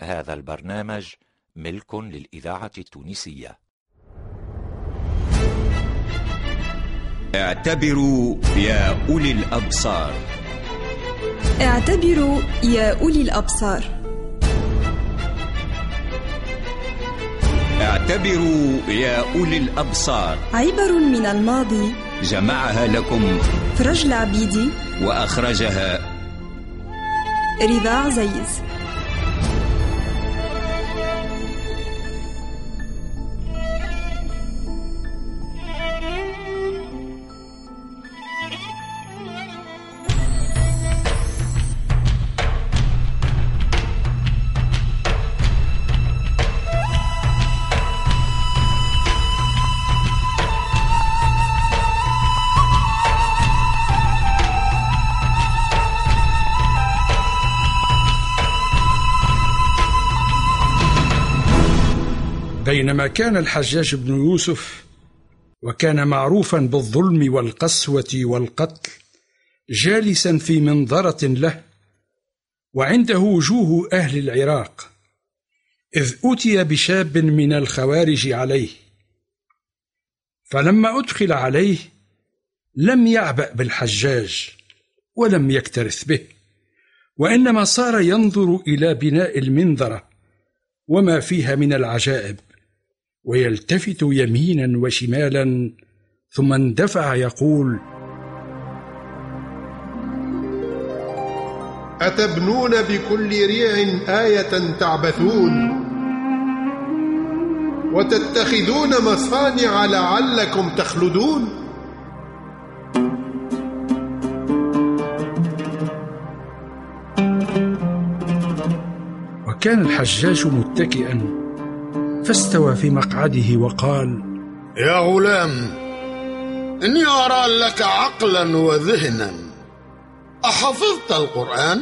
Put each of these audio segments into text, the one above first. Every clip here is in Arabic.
هذا البرنامج ملك للإذاعة التونسية. اعتبروا يا أولي الأبصار. اعتبروا يا أولي الأبصار. اعتبروا يا أولي الأبصار. عبر من الماضي جمعها لكم. فرج العبيدي وأخرجها. رضا عزيز. بينما كان الحجاج بن يوسف وكان معروفا بالظلم والقسوة والقتل جالسا في منظرة له وعنده وجوه أهل العراق إذ اتي بشاب من الخوارج عليه. فلما أدخل عليه لم يعبأ بالحجاج ولم يكترث به وإنما صار ينظر إلى بناء المنظرة وما فيها من العجائب. ويلتفت يمينا وشمالا ثم اندفع يقول أتبنون بكل ريع آية تعبثون؟ وتتخذون مصانع لعلكم تخلدون؟ وكان الحجاج متكئا. فاستوى في مقعده وقال يا غلام إني أرى لك عقلا وذهنا أحفظت القرآن؟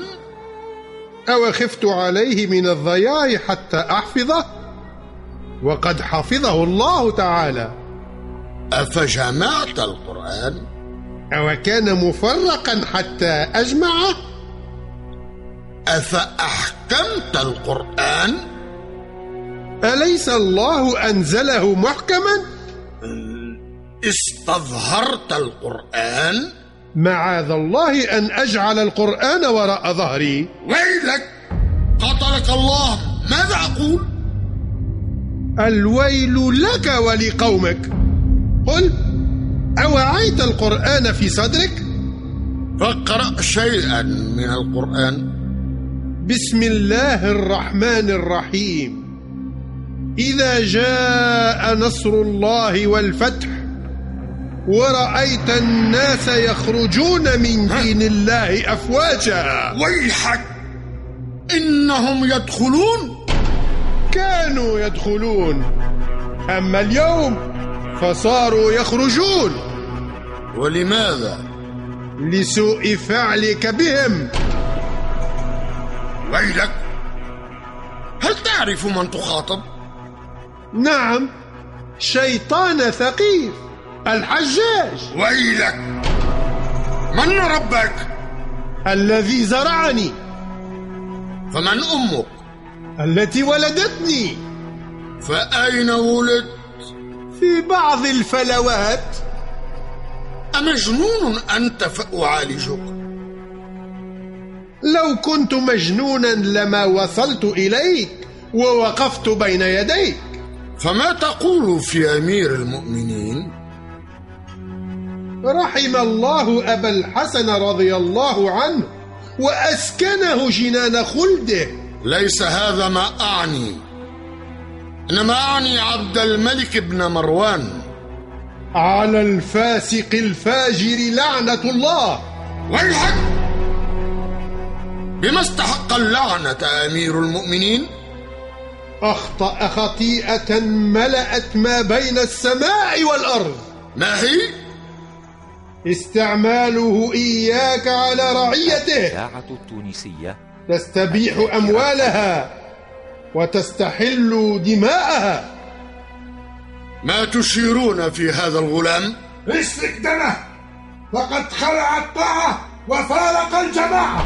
أو خفت عليه من الضياع حتى أحفظه وقد حفظه الله تعالى أفجمعت القرآن؟ أو كان مفرقا حتى أجمعه أفأحكمت القرآن؟ أليس الله أنزله محكما؟ استظهرت القرآن؟ معاذ الله أن أجعل القرآن وراء ظهري ويلك قتلك الله ماذا أقول؟ الويل لك ولقومك قل أوعيت القرآن في صدرك؟ فاقرأ شيئا من القرآن بسم الله الرحمن الرحيم إذا جاء نصر الله والفتح ورأيت الناس يخرجون من دين الله أفواجا. ويحك. إنهم يدخلون. كانوا يدخلون. أما اليوم فصاروا يخرجون. ولماذا؟ لسوء فعلك بهم. ويلك. هل تعرف من تخاطب؟ نعم شيطان ثقيف الحجاج ويلك من ربك؟ الذي زرعني فمن أمك؟ التي ولدتني فأين ولدت؟ في بعض الفلوات أمجنون أنت فأعالجك؟ لو كنت مجنونا لما وصلت إليك ووقفت بين يديك فما تقول في أمير المؤمنين؟ رحم الله أبا الحسن رضي الله عنه وأسكنه جنان خلده. ليس هذا ما أعني. إنما أعني عبد الملك بن مروان. على الفاسق الفاجر لعنة الله. ويحك بما استحق اللعنة أمير المؤمنين؟ أخطأ خطيئة ملأت ما بين السماء والأرض. ما هي؟ استعماله إياك على رعيته. الإذاعة التونسية. تستبيح أموالها وتستحل دماءها. ما تشيرون في هذا الغلام؟ اسلك دمه. فقد خلع الطاعة وفارق الجماعة.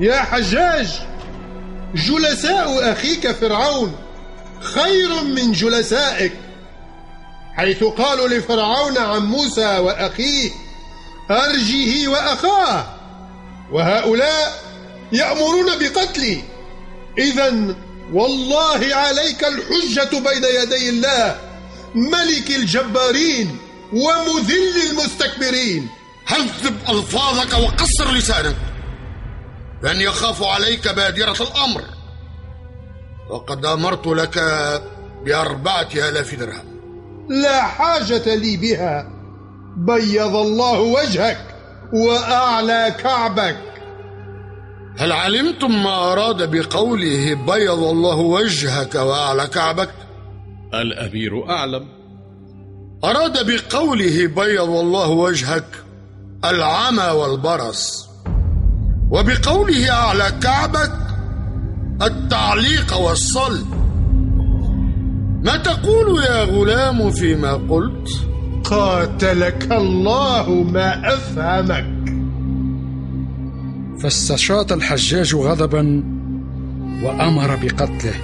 يا حجاج جلساء أخيك فرعون خير من جلسائك. حيث قالوا لفرعون عن موسى وأخيه أرجه وأخاه وهؤلاء يأمرون بقتلي. إذا والله عليك الحجة بين يدي الله ملك الجبارين ومذل المستكبرين. هذب ألفاظك وقصر لسانك. لن يخاف عليك بادرة الأمر. وقد أمرت لك بأربعة آلاف درهم. لا حاجة لي بها. بيض الله وجهك وأعلى كعبك. هل علمتم ما أراد بقوله بيض الله وجهك وأعلى كعبك؟ الأمير أعلم. أراد بقوله بيض الله وجهك العمى والبرص. وبقوله أعلى كعبك التعليق والصلب. ما تقول يا غلام فيما قلت؟ قاتلك الله ما أفهمك. فاستشاط الحجاج غضبا وأمر بقتله.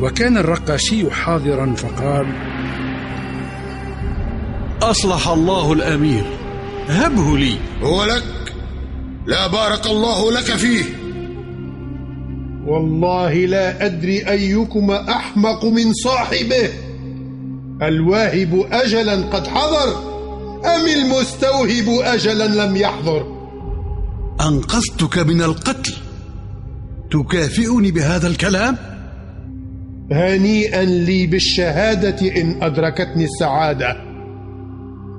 وكان الرقاشي حاضرا فقال أصلح الله الأمير هبه لي. هو لك؟ لا بارك الله لك فيه. والله لا أدري أيكما أحمق من صاحبه. الواهب أجلا قد حضر أم المستوهب أجلا لم يحضر؟ أنقذتك من القتل. تكافئني بهذا الكلام؟ هنيئا لي بالشهادة إن أدركتني السعادة.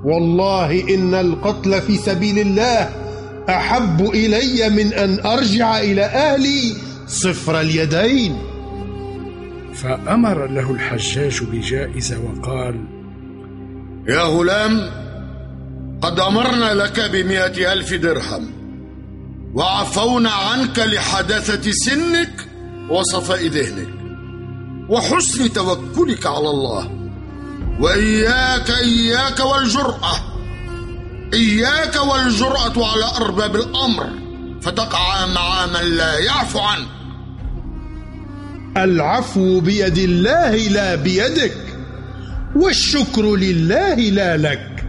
والله إن القتل في سبيل الله أحب إلي من أن أرجع إلى أهلي صفر اليدين. فأمر له الحجاج بجائزه وقال يا غلام قد أمرنا لك بمئة ألف درهم وعفونا عنك لحداثة سنك وصفاء ذهنك وحسن توكلك على الله وإياك إياك والجرأة إياك والجرأة على أرباب الأمر فتقع مع من لا يعفو عنك العفو بيد الله لا بيدك والشكر لله لا لك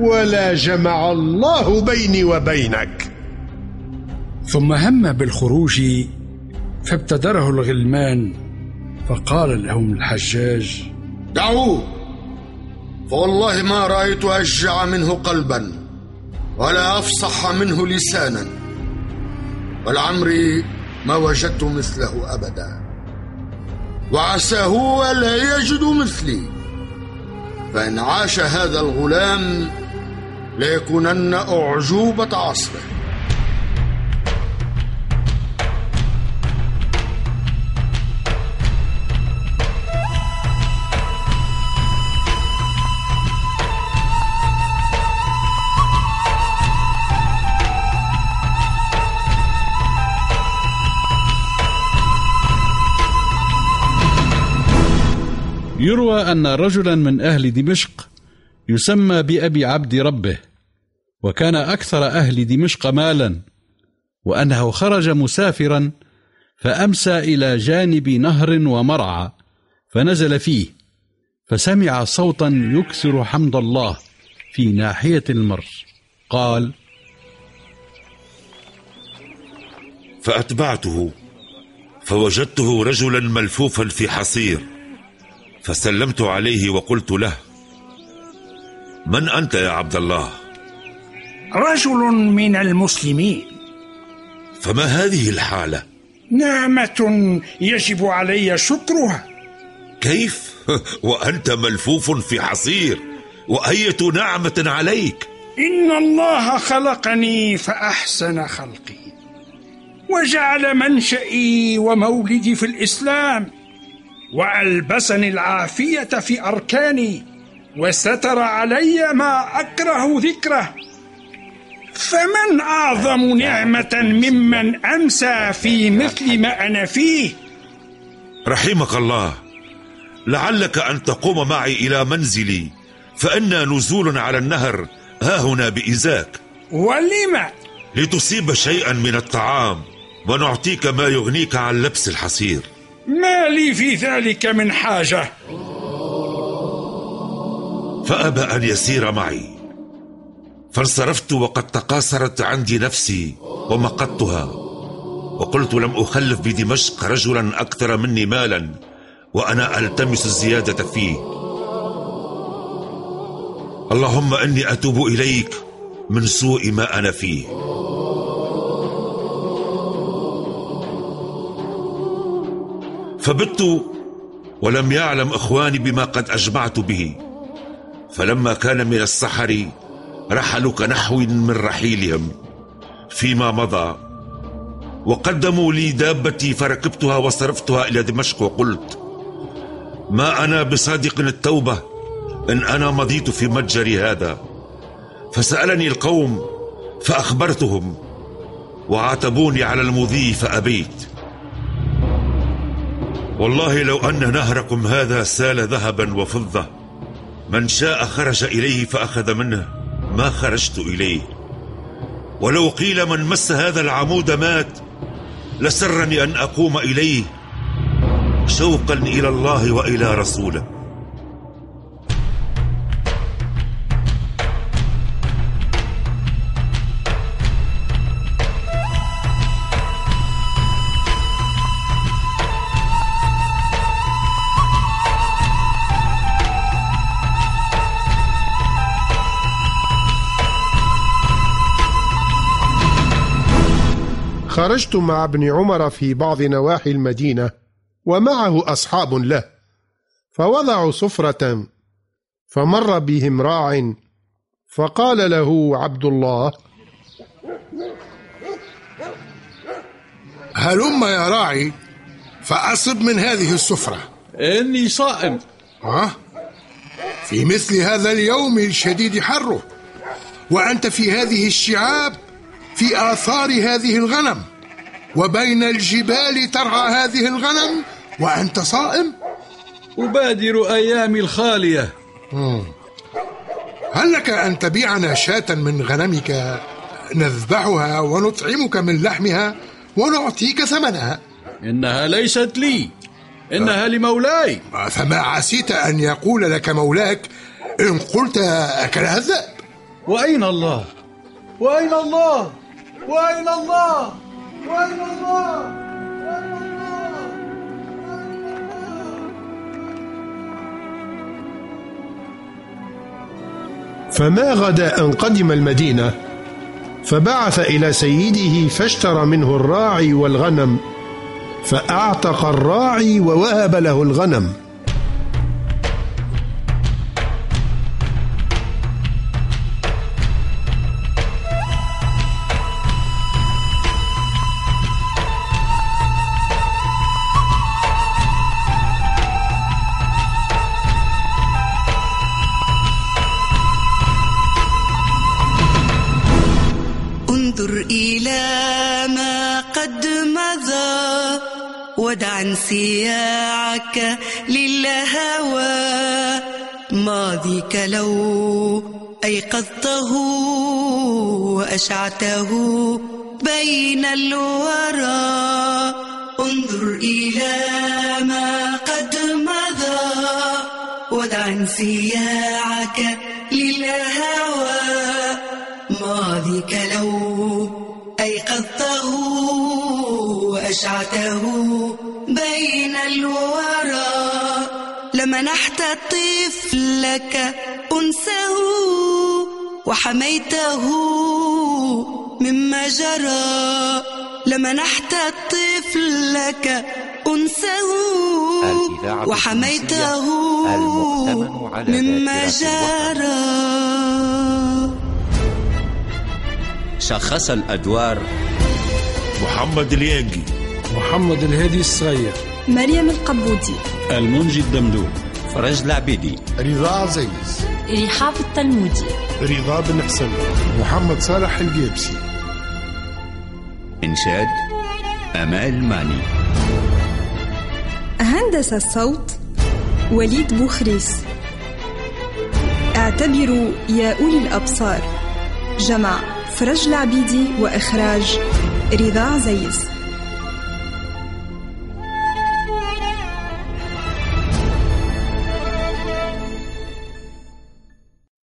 ولا جمع الله بيني وبينك. ثم هم بالخروج فابتدره الغلمان فقال لهم الحجاج دعوه. فوالله ما رأيت أشجع منه قلبا ولا أفصح منه لسانا. ولعمري ما وجدت مثله أبدا. وعسى هو لا يجد مثلي. فإن عاش هذا الغلام ليكونن أعجوبة عصره. يروى أن رجلا من أهل دمشق يسمى بأبي عبد ربه وكان أكثر أهل دمشق مالا وأنه خرج مسافرا فأمسى إلى جانب نهر ومرعى فنزل فيه فسمع صوتا يكثر حمد الله في ناحية المر قال فأتبعته فوجدته رجلا ملفوفا في حصير. فسلمت عليه وقلت له من أنت يا عبد الله؟ رجل من المسلمين. فما هذه الحالة؟ نعمة يجب علي شكرها. كيف؟ وأنت ملفوف في حصير وأية نعمة عليك؟ إن الله خلقني فأحسن خلقي وجعل منشئي ومولدي في الإسلام. وألبسني العافية في أركاني وستر علي ما أكره ذكره. فمن أعظم نعمة ممن أمسى في مثل ما أنا فيه؟ رحمك الله لعلك أن تقوم معي إلى منزلي فإنا نزول على النهر ها هنا بإزاك ولم؟ لتصيب شيئا من الطعام ونعطيك ما يغنيك عن لبس الحصير. ما لي في ذلك من حاجة. فأبى أن يسير معي. فانصرفت وقد تقاصرت عندي نفسي ومقتها وقلت لم أخلف بدمشق رجلا أكثر مني مالا وأنا ألتمس الزيادة فيه. اللهم إني أتوب إليك من سوء ما أنا فيه. فبت ولم يعلم إخواني بما قد أجمعت به. فلما كان من السحر رحلوا كنحو من رحيلهم فيما مضى. وقدموا لي دابتي فركبتها وصرفتها إلى دمشق وقلت ما أنا بصادق التوبة إن أنا مضيت في متجري هذا. فسألني القوم فأخبرتهم وعاتبوني على المضي فأبيت. والله لو أن نهركم هذا سال ذهبا وفضة. من شاء خرج إليه فأخذ منه ما خرجت إليه. ولو قيل من مس هذا العمود مات لسرني أن أقوم إليه. شوقا إلى الله وإلى رسوله. خرجت مع ابن عمر في بعض نواحي المدينة ومعه أصحاب له فوضعوا سفرة فمر بهم راع فقال له عبد الله هلم يا راعي فأصب من هذه السفرة. إني صائم. ها؟ في مثل هذا اليوم الشديد حره وأنت في هذه الشعاب في آثار هذه الغنم. وبين الجبال ترعى هذه الغنم وأنت صائم؟ أبادر أيامي الخالية. مم. هل لك أن تبيعنا شاة من غنمك نذبحها ونطعمك من لحمها ونعطيك ثمنها؟ إنها ليست لي إنها لمولاي. فما عسيت أن يقول لك مولاك إن قلت أكلها الذئب؟ وأين الله؟ وأين الله؟ وأين الله؟ فما غدا أن قدم المدينة فبعث إلى سيده فاشترى منه الراعي والغنم فأعتق الراعي ووهب له الغنم. ودع انسياعك للهوى. ماضيك لو أيقظته وأشعته بين الورى. انظر إلى ما قد مضى ودع انسياعك للهوى. ماضيك لو أيقظته وأشعته بين الورى. لمنحت طفلك أنسه وحميته مما جرى لمنحت طفلك أنسه وحميته مما. جرى شخص الأدوار محمد اليانجي. محمد الهادي الصغير. مريم القبودي المنجي الدمدوم. فرج العبيدي. رضا عزيز. رحاب التلمودي. رضا بن حسن. محمد صالح الجيبسي إنشاد أمال ماني. هندس الصوت وليد بوخريس. اعتبروا يا أولي الأبصار. جمع فرج العبيدي وإخراج رضا عزيز.